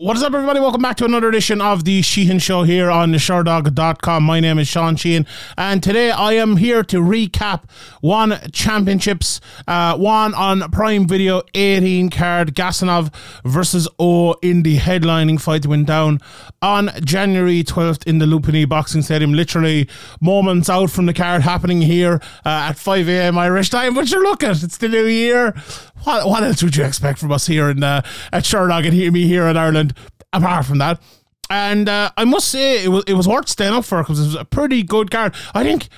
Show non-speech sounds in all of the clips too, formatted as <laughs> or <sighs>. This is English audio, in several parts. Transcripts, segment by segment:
What is up, everybody? Welcome back to another edition of the Sheehan Show here on the Sherdog.com. My name is Sean Sheehan, and today I am here to recap one championships, uh, one on Prime Video 18 card Gasanov versus O in the headlining fight went down on January 12th in the Lumpinee Boxing Stadium. Literally moments out from the card happening here uh, at 5 a.m. Irish time. But you're looking, it's the new year. What, what else would you expect from us here in uh, at Sherdog and hear me here in Ireland? Apart from that, and uh, I must say it was it was worth staying up for because it was a pretty good card. I think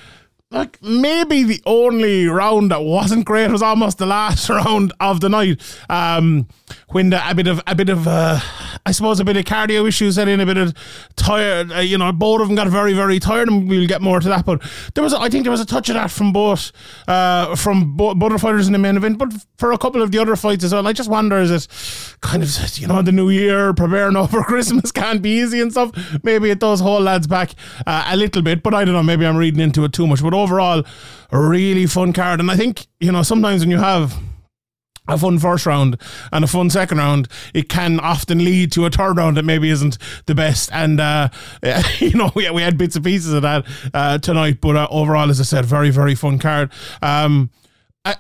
like maybe the only round that wasn't great was almost the last <laughs> round of the night. Um, when the, a bit of a bit of uh, I suppose a bit of cardio issues and in, a bit of tired. Uh, you know, both of them got very very tired, and we'll get more to that. But there was, I think, there was a touch of that from both uh, from both fighters in the main event, but for a couple of the other fights as well. I just wonder is it kind of you know the new year preparing <laughs> over Christmas can't be easy and stuff. Maybe it does hold lads back uh, a little bit, but I don't know. Maybe I'm reading into it too much. But overall, a really fun card. And I think, you know, sometimes when you have a fun first round and a fun second round, it can often lead to a third round that maybe isn't the best. And, uh, <laughs> you know, we, we had bits and pieces of that uh, tonight. But uh, overall, as I said, very, very fun card. Um,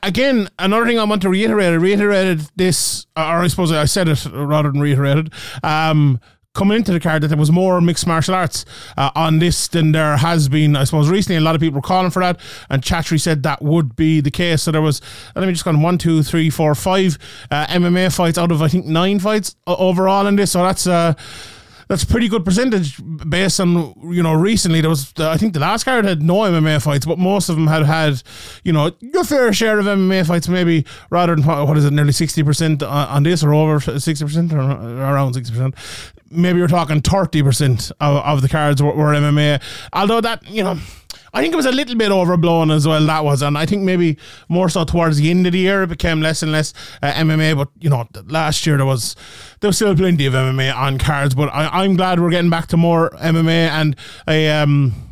again, another thing I want to reiterate, I reiterated this, or I suppose I said it rather than reiterated. Um, coming into the card that there was more mixed martial arts uh, on this than there has been, I suppose, recently. A lot of people were calling for that, and Chatri said that would be the case. So there was, let me just go on one, two, three, four, five uh, MMA fights out of, I think, nine fights overall in this. So that's. Uh, that's pretty good percentage based on you know recently there was I think the last card had no MMA fights but most of them had had you know your fair share of MMA fights maybe rather than what is it nearly 60% on this or over 60% or around 60% maybe you're talking 30% of, of the cards were, were MMA although that you know I think it was a little bit overblown as well. That was, and I think maybe more so towards the end of the year, it became less and less uh, MMA. But you know, last year there was there was still plenty of MMA on cards. But I, I'm glad we're getting back to more MMA and a um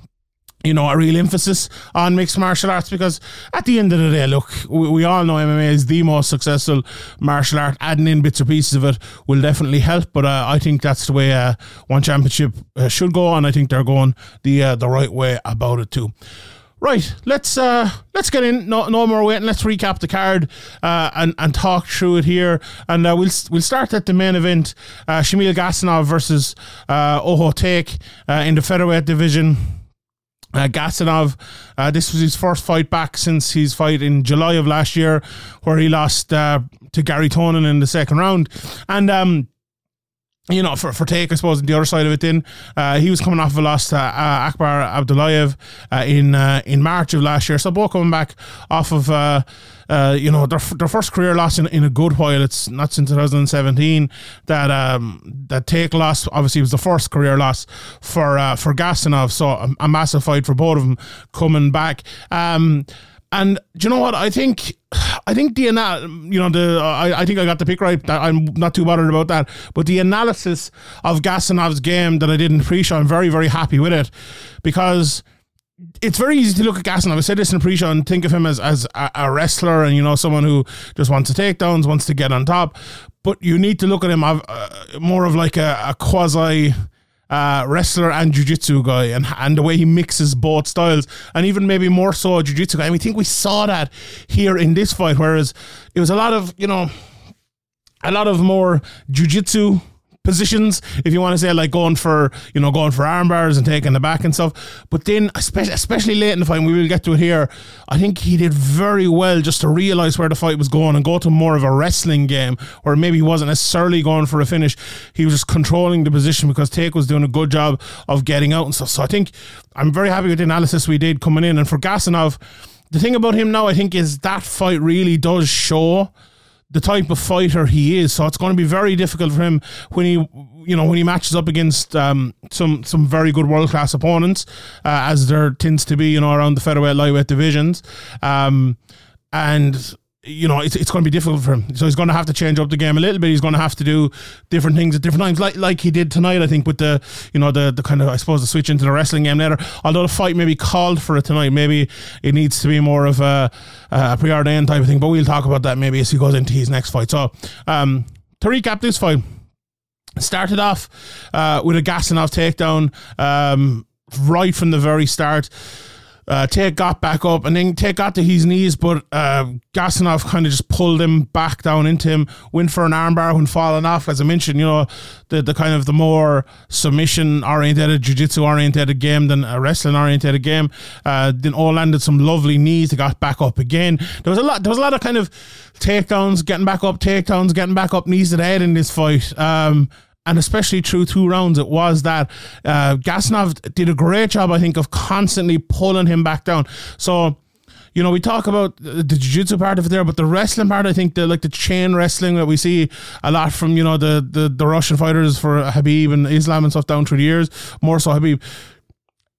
you know, a real emphasis on mixed martial arts because at the end of the day, look, we, we, all know MMA is the most successful martial art. Adding in bits or pieces of it will definitely help, but uh, I think that's the way uh, one championship uh, should go, and I think they're going the uh, the right way about it too. Right, let's uh, let's get in. No, no more waiting. Let's recap the card uh, and and talk through it here. And uh, we'll we'll start at the main event: uh, Shamil Gasanov versus uh, Oho Take uh, in the featherweight division. Uh, Gasanov, uh, this was his first fight back since his fight in July of last year, where he lost uh, to Garry Tonon in the second round. And, um, you know, for, for take, I suppose, the other side of it, then uh, he was coming off of a loss to uh, Akbar Abdullayev uh, in uh, in March of last year. So both coming back off of uh, uh, you know, their, their first career loss in, in a good while. It's not since 2017 that um, that take loss. Obviously, was the first career loss for for Gasanov. So a, a, massive fight for both of them coming back. Um, and do you know what? I think, I think the you know the I, I think I got the pick right. I'm not too bothered about that. But the analysis of Gasanov's game that I did in pre-show, I'm very very happy with it because it's very easy to look at Gasanov. I said this in pre-show and think of him as as a, a, wrestler and you know someone who just wants to takedowns, wants to get on top. But you need to look at him uh, more of like a, a quasi uh, wrestler and jiu-jitsu guy and, and the way he mixes both styles and even maybe more so a jiu-jitsu guy. And we think we saw that here in this fight, whereas it was a lot of, you know, a lot of more jiu-jitsu positions, if you want to say like going for you know going for arm bars and taking the back and stuff. But then, especially, especially late in the fight, we will get to it here. I think he did very well just to realize where the fight was going and go to more of a wrestling game, or maybe he wasn't necessarily going for a finish. He was just controlling the position because Take was doing a good job of getting out and stuff. So I think I'm very happy with the analysis we did coming in. And for Gasanov, the thing about him now, I think, is that fight really does show the type of fighter he is. So it's going to be very difficult for him when he, you know, when he matches up against um, some some very good world class opponents, uh, as there tends to be, you know, around the featherweight lightweight divisions. Um, and you know, it's, it's going to be difficult for him. So he's going to have to change up the game a little bit. He's going to have to do different things at different times, like like he did tonight. I think with the you know the the kind of I suppose the switch into the wrestling game later. Although the fight maybe called for it tonight, maybe it needs to be more of a, a preordained type of thing. But we'll talk about that maybe as he goes into his next fight. So um, to recap this fight. Started off uh, with a Gasanov takedown um, right from the very start. Uh, Tate got back up and then Tate got to his knees, but uh, Gasanov kind of just pulled him back down into him, went for an armbar when falling off. As I mentioned, you know, the, the kind of the more submission oriented, jiu jitsu oriented game than a wrestling oriented game. Uh, then all landed some lovely knees. They got back up again. There was a lot. There was a lot of kind of takedowns, getting back up, takedowns, getting back up, knees to the head in this fight. Um, and especially through two rounds, it was that uh, Gasanov did a great job, I think, of constantly pulling him back down. So, you know, we talk about the jiu-jitsu part of it there, but the wrestling part, I think, the like the chain wrestling that we see a lot from, you know, the the, the Russian fighters for Khabib and Islam and stuff down through the years, more so Khabib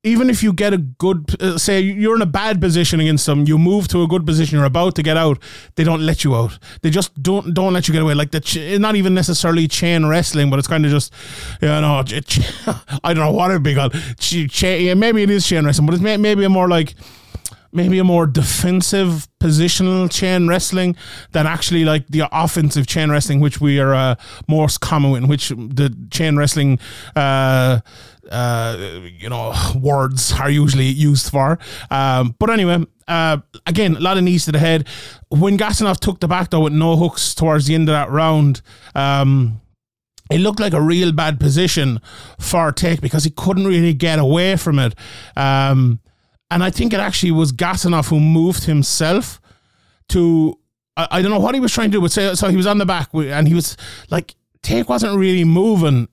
even if you get a good, uh, say you're in a bad position against them, you move to a good position, you're about to get out, they don't let you out. They just don't don't let you get away. Like the, ch- not even necessarily chain wrestling, but it's kind of just, you know, ch- <laughs> I don't know what it'd be called. Ch- ch- maybe it is chain wrestling, but it's may- maybe a more like maybe a more defensive positional chain wrestling than actually like the offensive chain wrestling, which we are uh, most common in, which the chain wrestling, uh, uh, you know, words are usually used for. Um, but anyway, uh, again, a lot of knees to the head. When Gasanov took the back though with no hooks towards the end of that round, um, it looked like a real bad position for Tate because he couldn't really get away from it. Um, and I think it actually was Gasanov who moved himself to. I, I don't know what he was trying to do, but so, so he was on the back and he was like, Tate wasn't really moving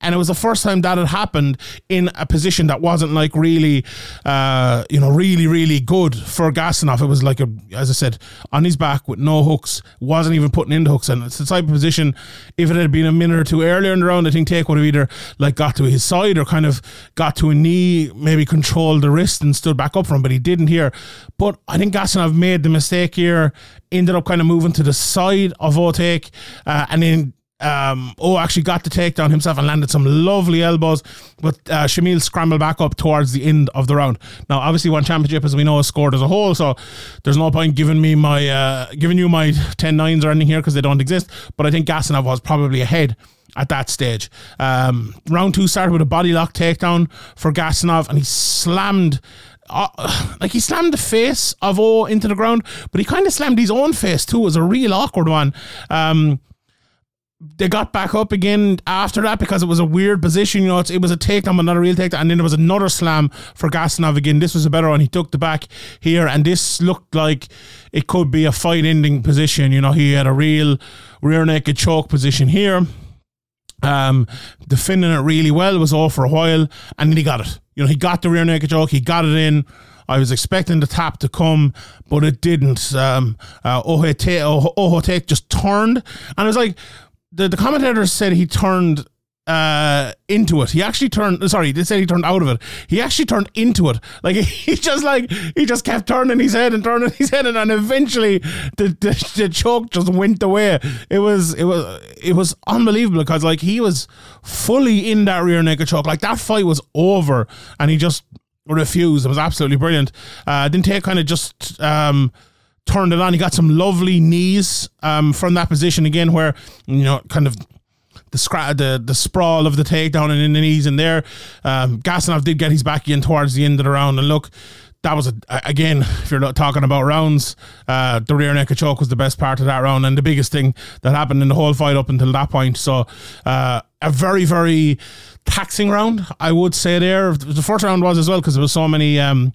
and it was the first time that had happened in a position that wasn't like really, uh, you know, really, really good for Gasanov. It was like a, as I said, on his back with no hooks, wasn't even putting in the hooks. And it's the type of position, if it had been a minute or two earlier in the round, I think Take would have either like got to his side or kind of got to a knee, maybe controlled the wrist and stood back up from him, but he didn't here. But I think Gasanov made the mistake here, ended up kind of moving to the side of Otek, uh, and then um, oh, actually got the takedown himself and landed some lovely elbows. But uh, Shamil scrambled back up towards the end of the round. Now, obviously, one championship, as we know, is scored as a whole, so there's no point giving me my uh, giving you my 10 nines or anything here because they don't exist. But I think Gasanov was probably ahead at that stage. Um, round two started with a body lock takedown for Gasanov, and he slammed. Uh, like he slammed the face of O into the ground, but he kind of slammed his own face too. It was a real awkward one. Um, they got back up again after that because it was a weird position. You know, it was a takedown, but not a real takedown. And then there was another slam for Gasanov again. This was a better one. He took the back here, and this looked like it could be a fight ending position. You know, he had a real rear naked choke position here. Um, defending it really well. Was all for a while, and then he got it. You know, he got the rear naked choke, he got it in. I was expecting the tap to come, but it didn't. Um, uh, Ohote just turned, and it was like, the, the commentator said he turned uh, into it. He actually turned. Sorry, they said he turned out of it. He actually turned into it. Like <laughs> he just like he just kept turning his head and turning his head, and, and eventually the, the, the choke just went away. It was it was it was unbelievable because like he was fully in that rear naked choke. Like that fight was over, and he just refused. It was absolutely brilliant. Uh, didn't take kind of just. Um, turned it on. He got some lovely knees um, from that position again, where you know, kind of the scra- the the sprawl of the takedown and in the knees in there. Um, Gasanov did get his back in towards the end of the round, and look. That was a, again, if you're not talking about rounds, uh, the rear naked choke was the best part of that round and the biggest thing that happened in the whole fight up until that point. So, uh, a very, very taxing round, I would say. There, the first round was as well because there was so many, um,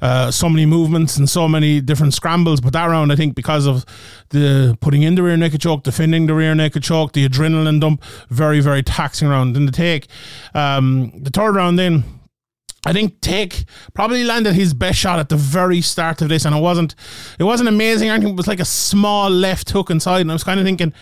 uh, so many movements and so many different scrambles. But that round, I think, because of the putting in the rear naked choke, defending the rear naked choke, the adrenaline dump, very, very taxing round. In the take, um, the third round, then. I think Take probably landed his best shot at the very start of this, and it wasn't, it wasn't amazing. I think it was like a small left hook inside, and I was kind of thinking,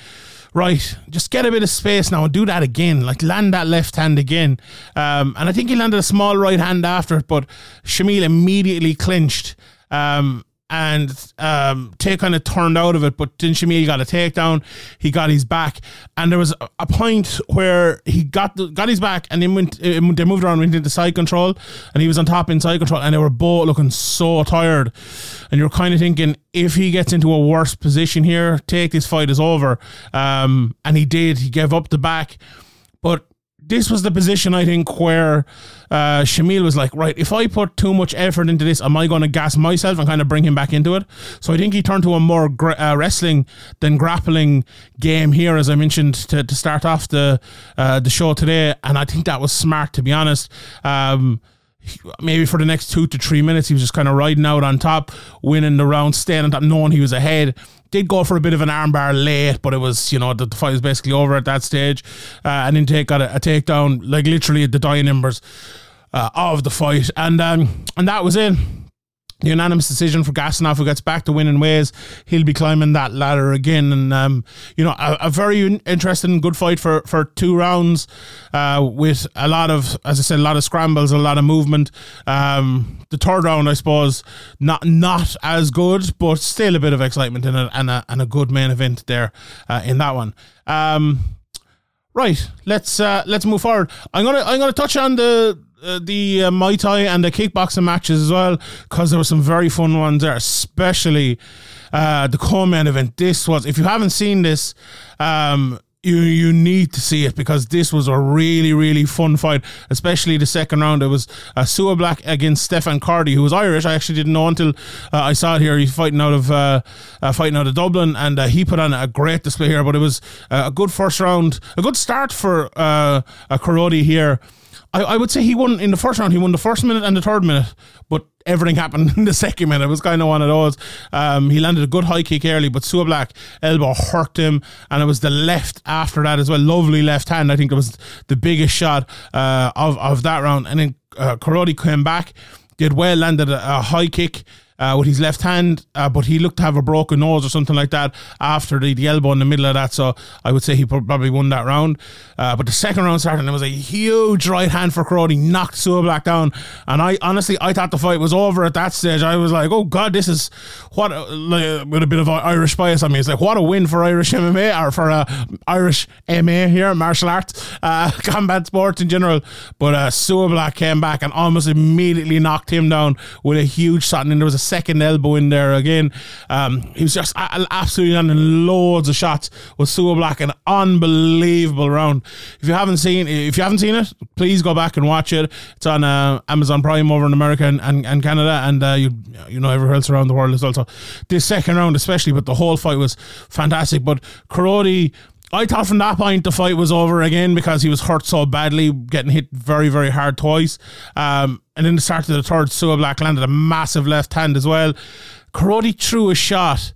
right, just get a bit of space now and do that again. Like land that left hand again. Um, and I think he landed a small right hand after it, but Shamil immediately clinched. Um, and um, Tate kind of turned out of it, but then Shamil got a takedown. He got his back, and there was a point where he got the, got his back, and then went. They moved around, went into side control, and he was on top in side control, and they were both looking so tired. And you're kind of thinking, if he gets into a worse position here, take this fight is over. Um, and he did. He gave up the back But this was the position I think where uh, Shamil was like, right, if I put too much effort into this, am I going to gas myself and kind of bring him back into it? So I think he turned to a more gra- uh, wrestling than grappling game here, as I mentioned to, to start off the uh, the show today, and I think that was smart to be honest. Um, maybe for the next two to three minutes, he was just kind of riding out on top, winning the round, staying on top, knowing he was ahead. Did go for a bit of an armbar late, but it was, you know, the, the fight was basically over at that stage. Uh, and then take got a, a takedown, like literally at the dying embers uh, of the fight. And um, and that was it the unanimous decision for Gasanov, who gets back to winning ways. He'll be climbing that ladder again, and um, you know, a, a, very interesting, good fight for for two rounds, uh, with a lot of, as I said, a lot of scrambles, a lot of movement. Um, the third round, I suppose, not not as good, but still a bit of excitement in it, and a and a good main event there uh, in that one. Um, right, let's uh, let's move forward. I'm gonna I'm gonna touch on the uh, the uh, Muay Thai and the kickboxing matches as well because there were some very fun ones there, especially uh, the co-main event. This was, if you haven't seen this, um, you you need to see it because this was a really really fun fight, especially the second round. It was uh, Sua Black against Stefan Cardy, who was Irish. I actually didn't know until uh, I saw it here. He's fighting out of uh, uh fighting out of Dublin, and uh, he put on a great display here. But it was uh, a good first round, a good start for uh, a Karodi here. I, I would say he won in the first round. He won the first minute and the third minute, but everything happened <laughs> in the second minute. It was kind of one of those. Um, he landed a good high kick early, but Sua Black elbow hurt him, and it was the left after that as well. Lovely left hand. I think it was the biggest shot uh, of of that round. And then uh, Karodi came back, did well, landed a, a high kick uh, with his left hand, uh, but he looked to have a broken nose or something like that after the, the elbow in the middle of that. So I would say he probably won that round. Uh, but the second round started, and it was a huge right hand for Crowley, knocked Sua Black down. And I honestly, I thought the fight was over at that stage. I was like, oh God, this is what, like, with a bit of Irish bias on me. It's like, what a win for Irish MMA or for uh, Irish MA here, martial arts, uh, <laughs> combat sports in general. But uh, Sua Black came back and almost immediately knocked him down with a huge shot. And there was a second elbow in there again. Um, he was just absolutely landing loads of shots with Sua Black, an unbelievable round. If you haven't seen, if you haven't seen it, please go back and watch it. It's on uh, Amazon Prime over in America and, and, and Canada, and uh, you you know everywhere else around the world as well. So this second round, especially, but the whole fight was fantastic. But Karodi. I thought from that point the fight was over again because he was hurt so badly, getting hit very, very hard twice. Um, and in the start of the third, Sua Black landed a massive left hand as well. Karodi threw a shot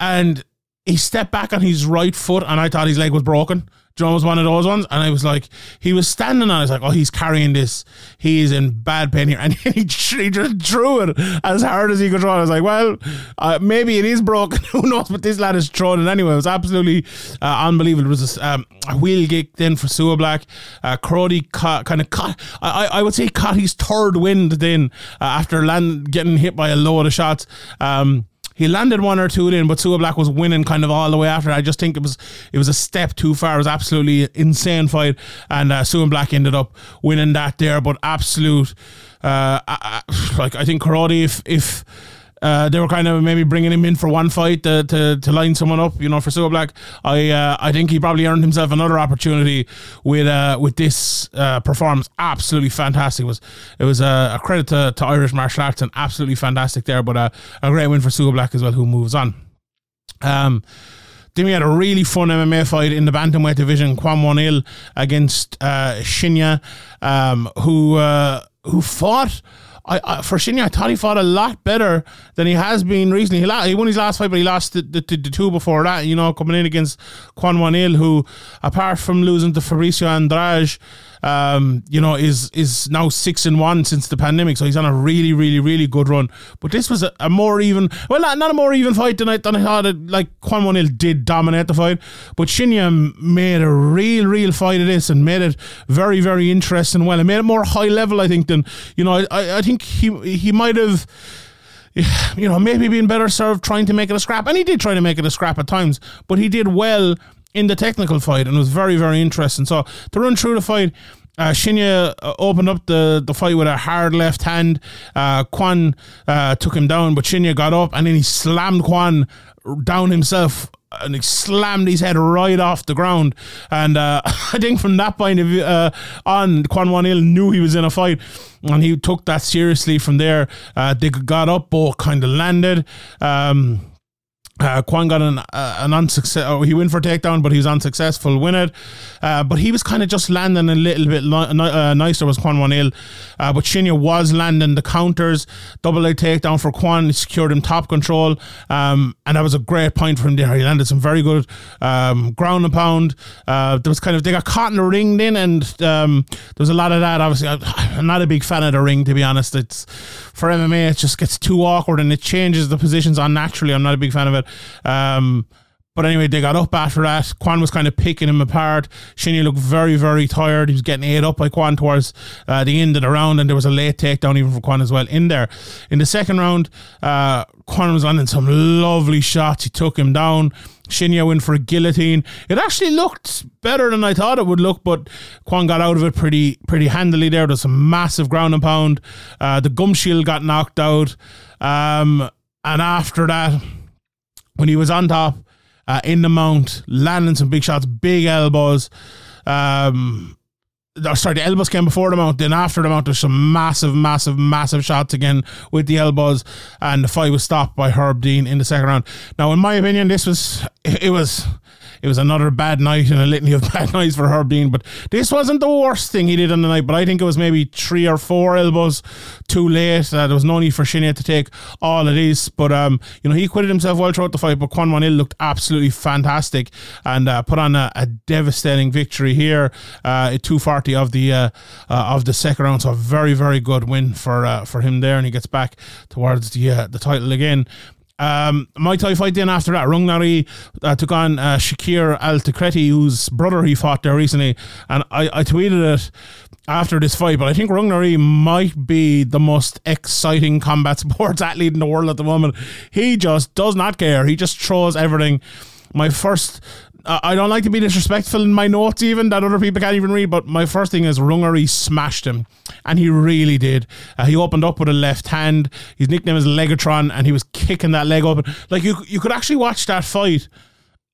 and he stepped back on his right foot, and I thought his leg was broken. John was one of those ones, and I was like, he was standing on. I was like, oh, he's carrying this. He is in bad pain here, <laughs> and he, he just threw it as hard as he could throw. I was like, well, uh, maybe it is broken. <laughs> Who knows? But this lad is throwing it anyway. It was absolutely uh, unbelievable. It was a, um, a wheel kick then for Sua Black. Uh, kind of caught. I, I would say caught his third wind then uh, after land getting hit by a load of shots. Um, he landed one or two in, but Sua Black was winning kind of all the way after. I just think it was it was a step too far. It was absolutely insane fight, and uh, Sua Black ended up winning that there. But absolute, uh, I, I, <sighs> like I think Karate, if if uh, they were kind of maybe bringing him in for one fight to, to, to line someone up, you know, for Sua Black. I uh, I think he probably earned himself another opportunity with uh, with this uh, performance. Absolutely fantastic. It was it was a, credit to, to Irish martial arts and absolutely fantastic there. But a great win for Sua Black as well, who moves on. Um, then we had a really fun MMA fight in the bantamweight division, Kwon Won Il against uh, Shinya, um, who uh, who fought I, I for Shinya, I thought he fought a lot better than he has been recently. He, lost, he won his last fight, but he lost the, the, the, two before that. You know, coming in against Kwon Won who apart from losing to Fabricio Andrade um, you know, is is now six and one since the pandemic. So he's on a really, really, really good run. But this was a, a more even, well, not, not a more even fight than I, than I thought. It, like Kwon Won Il did dominate the fight, but Shinya made a real, real fight of this and made it very, very interesting. Well, it made it more high level, I think. Than you know, I, I think he he might have <sighs> you know, maybe been better served trying to make it a scrap. And he did try to make it a scrap at times, but he did well in the technical fight and it was very, very interesting. So to run through the fight, uh, Shinya uh, opened up the, the fight with a hard left hand. Uh, Kwan uh, took him down, but Shinya got up and then he slammed Kwan down himself and he slammed his head right off the ground. And uh, <laughs> I think from that point of view uh, on, Kwon Won Il knew he was in a fight, and he took that seriously from there. Uh, they got up, both kind of landed. Um, uh, got an uh, an unsuccess. Oh, he went for takedown, but he was unsuccessful. Win it, uh, but he was kind of just landing a little bit li- uh, nicer. Was Kwon Won Il, uh, but Shinya was landing the counters. Double leg takedown for Kwan secured him top control, um, and that was a great point for him there. He landed some very good um, ground and pound. Uh, there was kind of they got caught in the ring then, and um, there was a lot of that. Obviously, I'm not a big fan of the ring to be honest. It's for MMA, it just gets too awkward and it changes the positions unnaturally. I'm not a big fan of it. Um, but anyway, they got up after that. Kwan was kind of picking him apart. Shinya looked very, very tired. He was getting ate up by Kwan towards uh, the end of the round, and there was a late takedown even for Kwan as well in there. In the second round, uh, Kwan was landing some lovely shots. He took him down. Shinya went for a guillotine. It actually looked better than I thought it would look, but Kwan got out of it pretty pretty handily there. There's some massive ground and pound. Uh, the gum shield got knocked out. Um, and after that, when he was on top uh, in the mount, landing some big shots, big elbows. Um, sorry, the elbows came before the mount. Then after the mount, there's some massive, massive, massive shots again with the elbows, and the fight was stopped by Herb Dean in the second round. Now, in my opinion, this was it was it was another bad night and a litany of <laughs> bad nights for Herb Dean. But this wasn't the worst thing he did on the night. But I think it was maybe three or four elbows too late. Uh, there was no need for Shinya to take all of these. But um, you know, he acquitted himself well throughout the fight. But Kwon Won Il looked absolutely fantastic and uh, put on a, a, devastating victory here uh, at 240 of the uh, uh, of the second round. So a very very good win for uh, for him there, and he gets back towards the uh, the title again. Um, Muay Thai fight then after that, Rung Nari uh, took on uh, Shakir Al-Tekreeti, whose brother he fought there recently. And I, I tweeted it after this fight, but I think Rung Nari might be the most exciting combat <laughs> sports athlete in the world at the moment. He just does not care. He just throws everything. My first I don't like to be disrespectful in my notes, even that other people can't even read. But my first thing is Rung Nari smashed him, and he really did. Uh, he opened up with a left hand. His nickname is Legatron, and he was kicking that leg open. Like you, you could actually watch that fight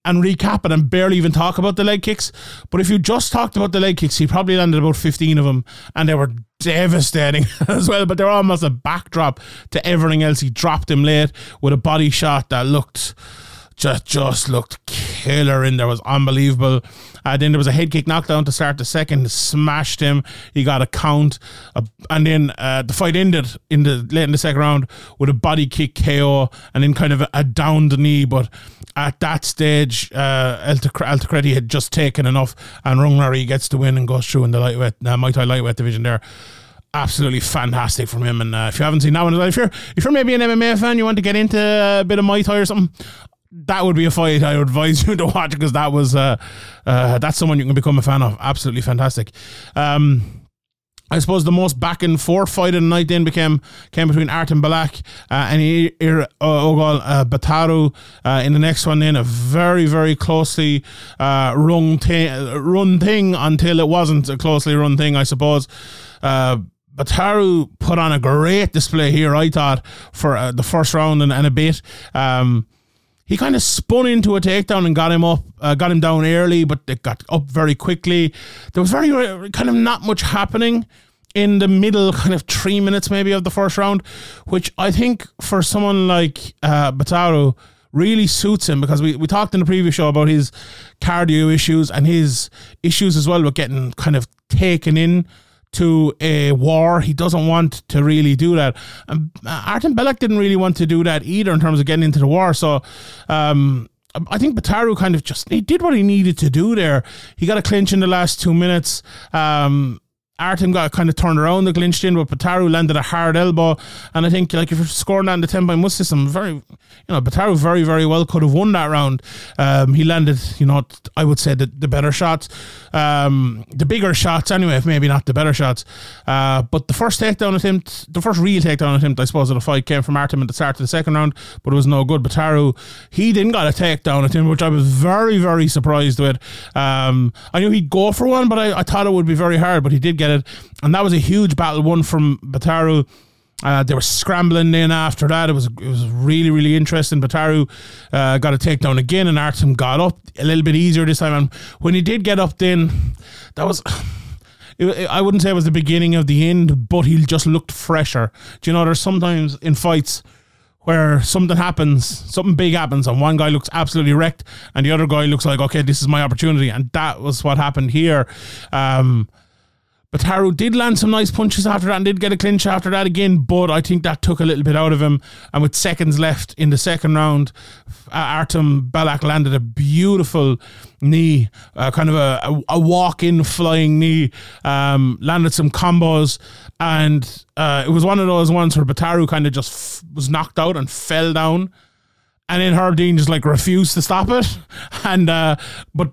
and recap it and barely even talk about the leg kicks. But if you just talked about the leg kicks, he probably landed about 15 of them and they were devastating <laughs> as well. But they're almost a backdrop to everything else. He dropped him late with a body shot that looked just just looked killer in there. was unbelievable. Uh, then there was a head kick knockdown to start the second, smashed him. He got a count, uh, and then uh, the fight ended in the late in the second round with a body kick KO, and then kind of a, a downed knee. But at that stage, uh, Altacreti had just taken enough, and Rung Nari gets the win and goes through in the lightweight, uh, Muay Thai lightweight division there absolutely fantastic from him. And uh, if you haven't seen that one, if you're if you're maybe an MMA fan, you want to get into a bit of Muay Thai or something, that would be a fight I would advise you <laughs> to watch because that was uh, uh, that's someone you can become a fan of. Absolutely fantastic. Um, I suppose the most back and forth fight of the night then became came between Artem Belak uh, and Ir Ogal uh, Bataru. Uh, in the next one, then a very very closely uh, run, run thing until it wasn't a closely run thing, I suppose. Uh, Bataru put on a great display here, I thought, for uh, the first round and, and a bit. Um, he kind of spun into a takedown and got him up, uh, got him down early, but it got up very quickly. There was very kind of not much happening in the middle, kind of three minutes maybe of the first round, which I think for someone like uh, Bataru really suits him because we, we talked in the previous show about his cardio issues and his issues as well with getting kind of taken in to a war. He doesn't want to really do that. Um, Artem Belak didn't really want to do that either in terms of getting into the war. So um, I think Bataru kind of just he did what he needed to do there. He got a clinch in the last two minutes. Um, Artem got kind of turned around, the clinched in, but Bataru landed a hard elbow. And I think, like, if you're scoring in the 10 by must system, very, you know, Bataru very, very well could have won that round. Um, he landed, you know, I would say the, the better shots, um, the bigger shots anyway, if maybe not the better shots. Uh, but the first takedown attempt, the first real takedown attempt, I suppose, of the fight came from Artem at the start of the second round, but it was no good. Bataru, he didn't got a takedown attempt, which I was very, very surprised with. Um, I knew he'd go for one, but I, I thought it would be very hard, but he did get And that was a huge battle won from Bataru. Uh, they were scrambling in after that. It was it was really really interesting. Bataru uh, got a takedown again, and Artem got up a little bit easier this time. And when he did get up, then that was. <sighs> I wouldn't say it was the beginning of the end, but he just looked fresher. Do you know? There's sometimes in fights where something happens, something big happens, and one guy looks absolutely wrecked, and the other guy looks like, okay, this is my opportunity, and that was what happened here. Um, but Haru did land some nice punches after that and did get a clinch after that again, but I think that took a little bit out of him. And with seconds left in the second round, uh, Artem Belak landed a beautiful knee, uh, kind of a, a, a walk in flying knee, um, landed some combos. And uh, it was one of those ones where Bataru kind of just f- was knocked out and fell down. And then Herb Dean just like refused to stop it. <laughs> And, uh, but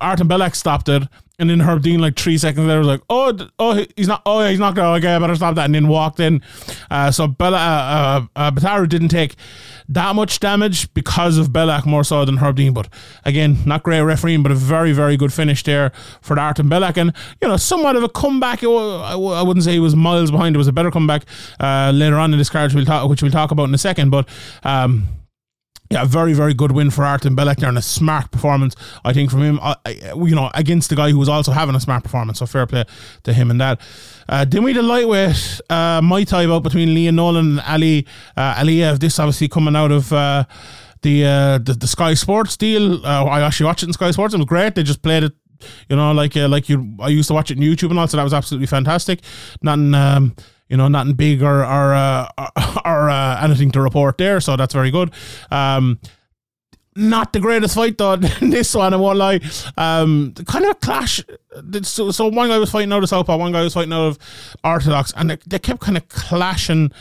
Artem Belak stopped it and then Herb Dean, like three seconds later, was like, "Oh, oh, he's not. Oh, yeah, he's not going. Okay, I better stop that." And then walked in. Uh, so Bella, uh, uh, uh, Bataru didn't take that much damage because of Belak more so than Herb Dean. But again, not great refereeing, but a very, very good finish there for Artem Belak, and you know, somewhat of a comeback. I wouldn't say he was miles behind. It was a better comeback uh, later on in this card, which we'll talk, which we'll talk about in a second. But um, yeah, a very, very good win for Artem Belak and a smart performance, I think, from him, uh, you know, against the guy who was also having a smart performance. So fair play to him and that. Uh, then we had a lightweight uh, Muay Thai bout between Leon Nolan and Ali uh, Aliyev. This obviously coming out of. Uh, the, uh, the the Sky Sports deal, uh, I actually watched it in Sky Sports. It was great. They just played it you know, like uh, like you, I used to watch it on YouTube and all, so that was absolutely fantastic. Nothing, um, you know, nothing big or or uh, <laughs> or uh, anything to report there. So that's very good. Um, not the greatest fight though. <laughs> this one, I won't lie. Um, kind of a clash. So, so one guy was fighting out of Southpaw, one guy was fighting out of Orthodox, and they, they kept kind of clashing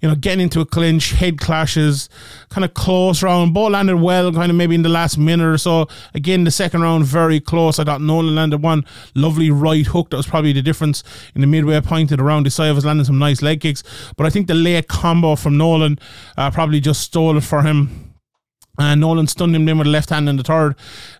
you know, getting into a clinch, head clashes, kind of close round. Ball landed well, kind of maybe in the last minute or so. Again, the second round, very close. I thought Nolan landed one lovely right hook. That was probably the difference in the midway point of the round. Desai was landing some nice leg kicks. But I think the late combo from Nolan uh, probably just stole it for him and Nolan stunned him then with a left hand in the third.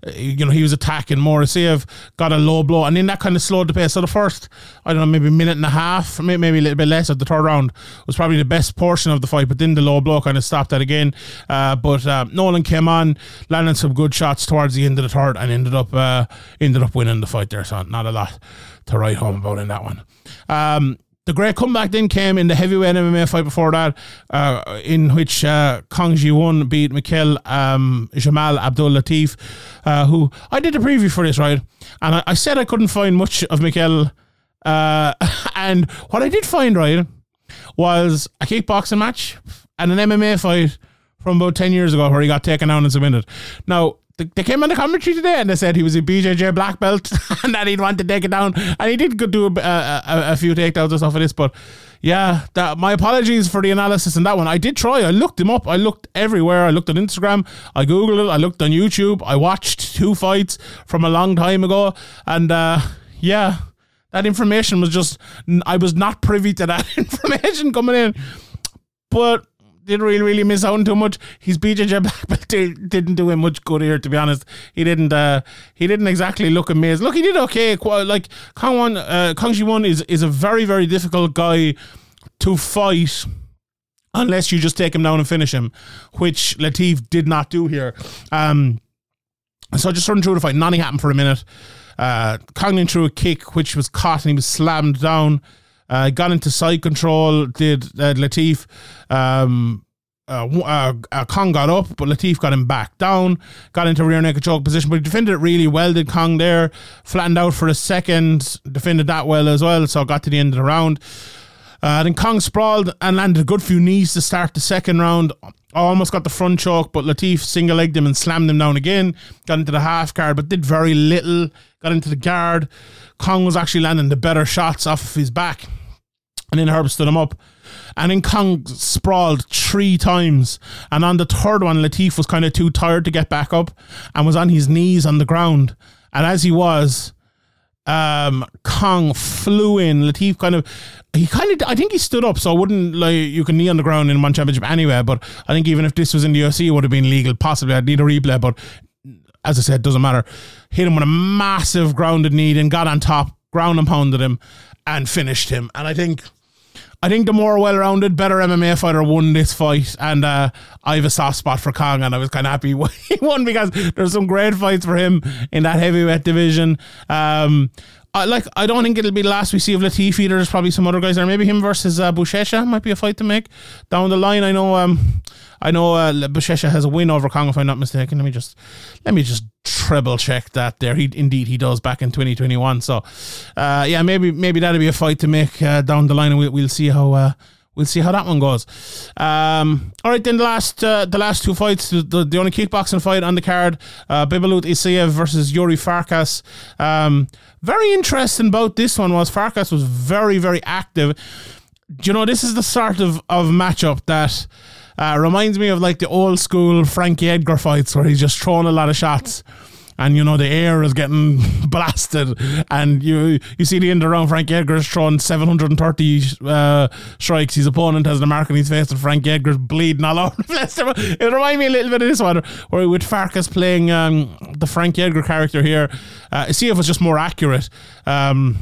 Uh, you know, he was attacking. Morrisiev got a low blow, and then that kind of slowed the pace. So the first, I don't know, maybe a minute and a half, maybe a little bit less of the third round was probably the best portion of the fight. But then the low blow kind of stopped that again. Uh, but uh, Nolan came on, landing some good shots towards the end of the third, and ended up uh, ended up winning the fight there. So not a lot to write home about in that one. Um, the great comeback then came in the heavyweight MMA fight before that, uh, in which uh, Kang Ji Won beat Mikhail um, Jamal Abdul Latif, uh, who I did a preview for this, right? And I, I said I couldn't find much of Mikhail. Uh, <laughs> and what I did find, right, was a kickboxing match and an MMA fight from about 10 years ago where he got taken down and submitted. Now, they came on the commentary today and they said he was a BJJ black belt <laughs> and that he'd want to take it down. And he did do a, a, a, few takedowns and stuff of this, but yeah, that, my apologies for the analysis in that one. I did try. I looked him up. I looked everywhere. I looked on Instagram. I googled it. I looked on YouTube. I watched two fights from a long time ago, and uh, yeah, that information was just I was not privy to that <laughs> information coming in, but didn't really really miss out on too much. His BJJ black belt <laughs> didn't do him much good here, to be honest. He didn't uh, he didn't exactly look amazed. Look, he did okay. Like Kang Won, uh, Ji Won is is a very very difficult guy to fight unless you just take him down and finish him, which Latif did not do here. Um, so just running through the fight, nothing happened for a minute. Uh, Conglin threw a kick, which was caught, and he was slammed down. Uh, got into side control, did uh, Latif. Um, uh, uh, uh, Kang got up, but Latif got him back down, got into rear naked choke position, but he defended it really well, did Kong there, flattened out for a second, defended that well as well, so got to the end of the round. Uh, then Kong sprawled and landed a good few knees to start the second round. Almost got the front choke, but Latif single legged him and slammed him down again. Got into the half guard, but did very little. Got into the guard. Kong was actually landing the better shots off of his back. And then Herb stood him up. And then Kong sprawled three times. And on the third one, Latif was kind of too tired to get back up and was on his knees on the ground. And as he was, um, Kang flew in. Latif kind of, he kind of, I think he stood up, so I wouldn't like you can knee on the ground in one championship anywhere. But I think even if this was in the UFC, it would have been legal. Possibly, I'd need a replay, but as I said, doesn't matter. Hit him with a massive grounded knee and got on top, ground and pounded him, and finished him. And I think I think the more well-rounded, better MMA fighter won this fight, and uh, I have a soft spot for Kong, and I was kind of happy <laughs> he won because there's some great fights for him in that heavyweight division. Um, I like. I don't think it'll be the last we see of Latifi. There's probably some other guys there. Maybe him versus uh, Buchecha might be a fight to make down the line. I know. Um, I know. Uh, has a win over Kong, if I'm not mistaken. Let me just let me just treble check that there. He indeed he does back in 2021. So, uh, yeah, maybe maybe that'll be a fight to make uh, down the line, and we'll, we'll see how. Uh, we'll see how that one goes. Um, all right, then the last uh, the last two fights, the, the, the, only kickboxing fight on the card, uh, Bibulat Isaev versus Yuri Farkas. Um, very interesting about this one was Farkas was very very active. You know this is the sort of of matchup that. Uh, reminds me of like the old school Frankie Edgar fights where he's just throwing a lot of shots and you know the air is getting <laughs> blasted, and you you see the end of the round. Frank Edgar's throwing 730 uh, strikes. His opponent has the mark on his face, and Frank Edgar's bleeding all <laughs> over the place. It reminds me a little bit of this one, where with Farkas playing um, the Frank Edgar character here. Uh, see if it's just more accurate. Um,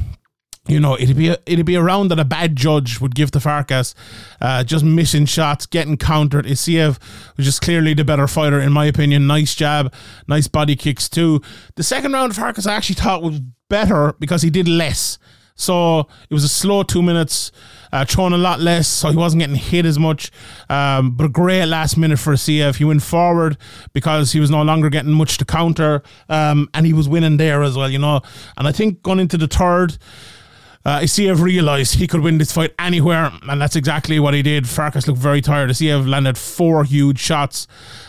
you know, it'd be a, it'd be a round that a bad judge would give to Farkas, uh, just missing shots, getting countered. Isaev was just clearly the better fighter, in my opinion. Nice jab, nice body kicks too. The second round, of Farkas I actually thought was better because he did less. So it was a slow two minutes, uh, throwing a lot less, so he wasn't getting hit as much. Um, but a great last minute for CF. He went forward because he was no longer getting much to counter, um, and he was winning there as well, you know. And I think going into the third, uh, Isaev realised he could win this fight anywhere, and that's exactly what he did. Farkas looked very tired. Isaev landed four huge shots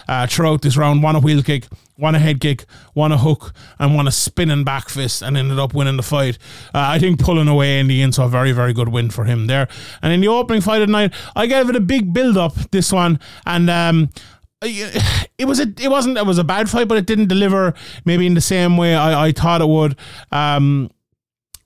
uh, throughout this round one a wheel kick, one a head kick, one a hook, and one a spinning back fist, and ended up winning the fight. Uh, I think pulling away in the end, so a very, very good win for him there. And in the opening fight of the night, I gave it a big build up, this one, and. Um, <sighs> it was a it wasn't it was a bad fight, but it didn't deliver maybe in the same way I, I thought it would. Um,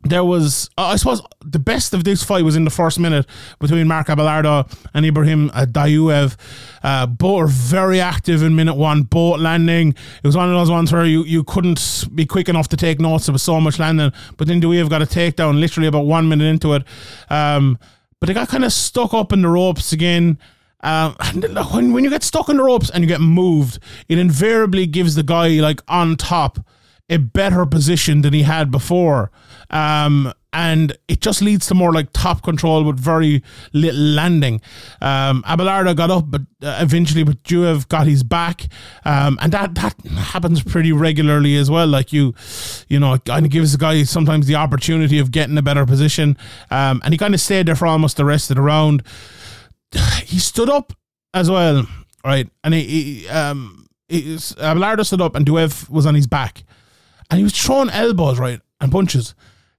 there was, uh, I suppose, the best of this fight was in the first minute between Mark Abelardo and Ibrahim Dayuev. Uh, both were very active in minute one, both landing. It was one of those ones where you, you couldn't be quick enough to take notes. There was so much landing. But then Dayuev got a takedown literally about one minute into it. Um, but they got kind of stuck up in the ropes again. Uh, when, when you get stuck in the ropes and you get moved, it invariably gives the guy like on top a better position than he had before. Um, and it just leads to more like top control with very little landing. Um, Abelardo got up, but uh, eventually, but Juev got his back, um, and that that happens pretty regularly as well. Like you, you know, it kind of gives the guy sometimes the opportunity of getting a better position, um, and he kind of stayed there for almost the rest of the round. <sighs> He stood up as well, right, and he, he um, Abelardo stood up, and Juev was on his back, and he was throwing elbows right and punches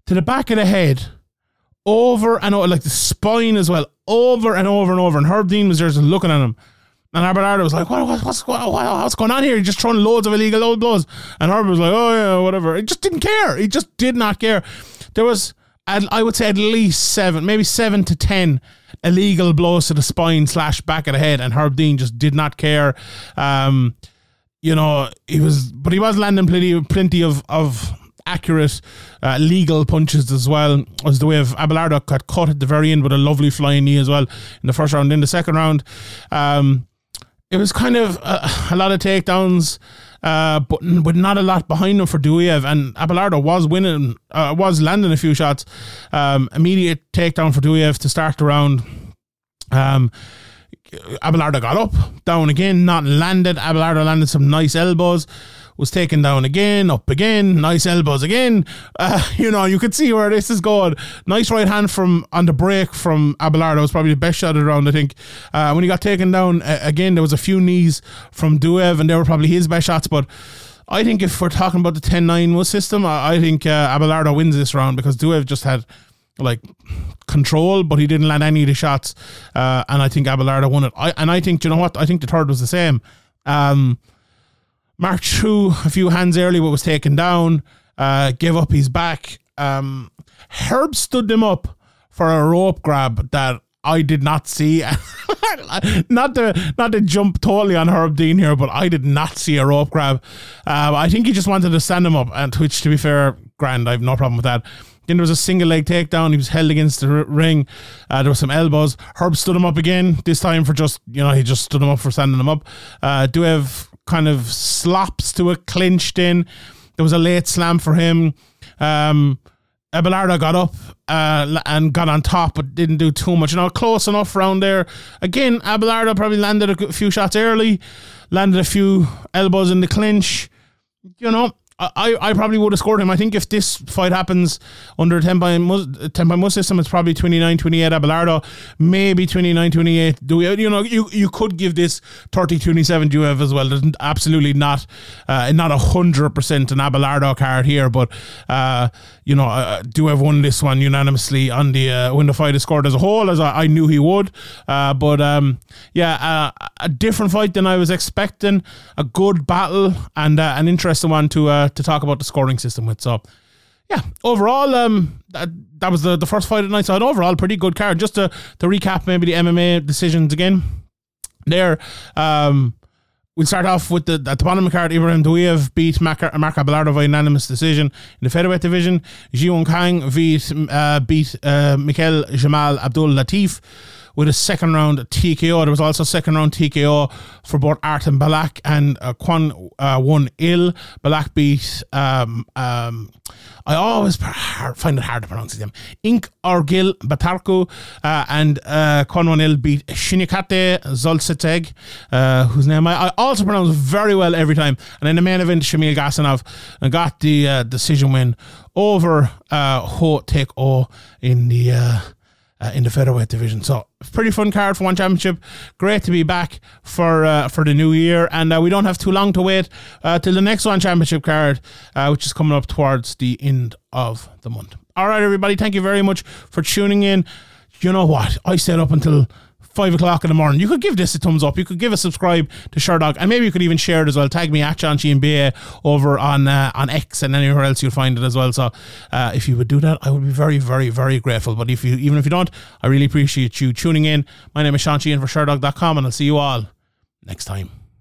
to the back of the head, over and over, like the spine as well, over and over and over. And Herb Dean was just looking at him. And Abelardo was like, what, what, what's, what, what's going on here? He's just throwing loads of illegal low blows. And Herb was like, oh, yeah, whatever. He just didn't care. He just did not care. There was, I would say, at least seven, maybe seven to ten illegal blows to the spine slash back of the head. And Herb Dean just did not care. Um, you know, he was, but he was landing plenty, plenty of, of accurate uh, legal punches as well as the way of Abelardo got caught at the very end with a lovely flying knee as well in the first round. In the second round, um, it was kind of a, a lot of takedowns, uh, but with not a lot behind him for Duyev. And Abelardo was winning, uh, was landing a few shots. Um, immediate takedown for Duyev to start the round. Um, Abelardo got up, down again, not landed. Abelardo landed some nice elbows was taken down again, up again, nice elbows again. Uh, <laughs> you know, you could see where this is going. Nice right hand from on the break from Abelardo was probably the best shot of the round, I think. Uh, when he got taken down uh, again, there was a few knees from Duev, and they were probably his best shots. But I think if we're talking about the 10 9 system, I, I think uh, Abelardo wins this round because Duev just had like control, but he didn't land any of the shots. Uh, and I think Abelardo won it. I, and I think, you know what? I think the third was the same. Um, marched through a few hands early, but was taken down. Uh, gave up his back. Um, Herb stood them up for a rope grab that I did not see. <laughs> not to not to jump totally on Herb Dean here, but I did not see a rope grab. Uh, I think he just wanted to stand him up, and which, to be fair, grand. I have no problem with that. Then there was a single leg takedown. He was held against the ring. Uh, there was some elbows. Herb stood him up again, this time for just, you know, he just stood him up for standing him up. Uh, have kind of slops to a clinched in. There was a late slam for him. Um, Abelardo got up uh, and got on top, but didn't do too much. You know, close enough round there. Again, Abelardo probably landed a few shots early, landed a few elbows in the clinch. You know, I, I probably would have scored him. I think if this fight happens under 10 by, 10 by Mus system, it's probably 29 28 Abelardo, maybe 29 28. Do we, you know, you, you could give this 30 27 Dauev as well. There's absolutely not, uh, not a 100% an Abelardo card here, but, uh, you know, I do have won this one unanimously on the, uh, when the fight is scored as a whole, as I, I knew he would. Uh, but, um, yeah, uh, a different fight than I was expecting, a good battle, and uh, an interesting one to, uh, to talk about the scoring system with. So, yeah, overall, um, that, that was the, the first fight the night. So, an overall pretty good card. Just to, to recap maybe the MMA decisions again. There, um, We'll start off with the at the bottom of the card. Ibrahim Dauev beat Mark Abelardo by unanimous decision in the featherweight division. Ji Won Kang beat uh, beat uh, Michael Jamal Abdul Latif with a second round TKO. There was also a second round TKO for both Artem Belakh and uh, Kwon uh, Won Il. Belakh beat, um, um, I always find it hard to pronounce them, Ink Orgil Baatarkhuu uh, and uh, Kwon Won Il beat Shinikate Zoltsetseg, uh, whose name I, I, also pronounce very well every time. And in the main event, Shamil Gasanov got the uh, decision win over uh, Ho Take O in the. Uh, in the featherweight division. So pretty fun card for ONE Championship. Great to be back for uh, for the new year, and uh, we don't have too long to wait uh, till the next ONE Championship card, uh, which is coming up towards the end of the month. All right, everybody, thank you very much for tuning in. You know what? I stayed up until five o'clock in the morning. You could give this a thumbs up. You could give a subscribe to Sherdog, and maybe you could even share it as well. Tag me at John NBA over on uh, on X and anywhere else you'll find it as well. So uh, if you would do that, I would be very, very, very grateful. But if you even if you don't, I really appreciate you tuning in. My name is Sean Sheehan for Sherdog.com, and I'll see you all next time.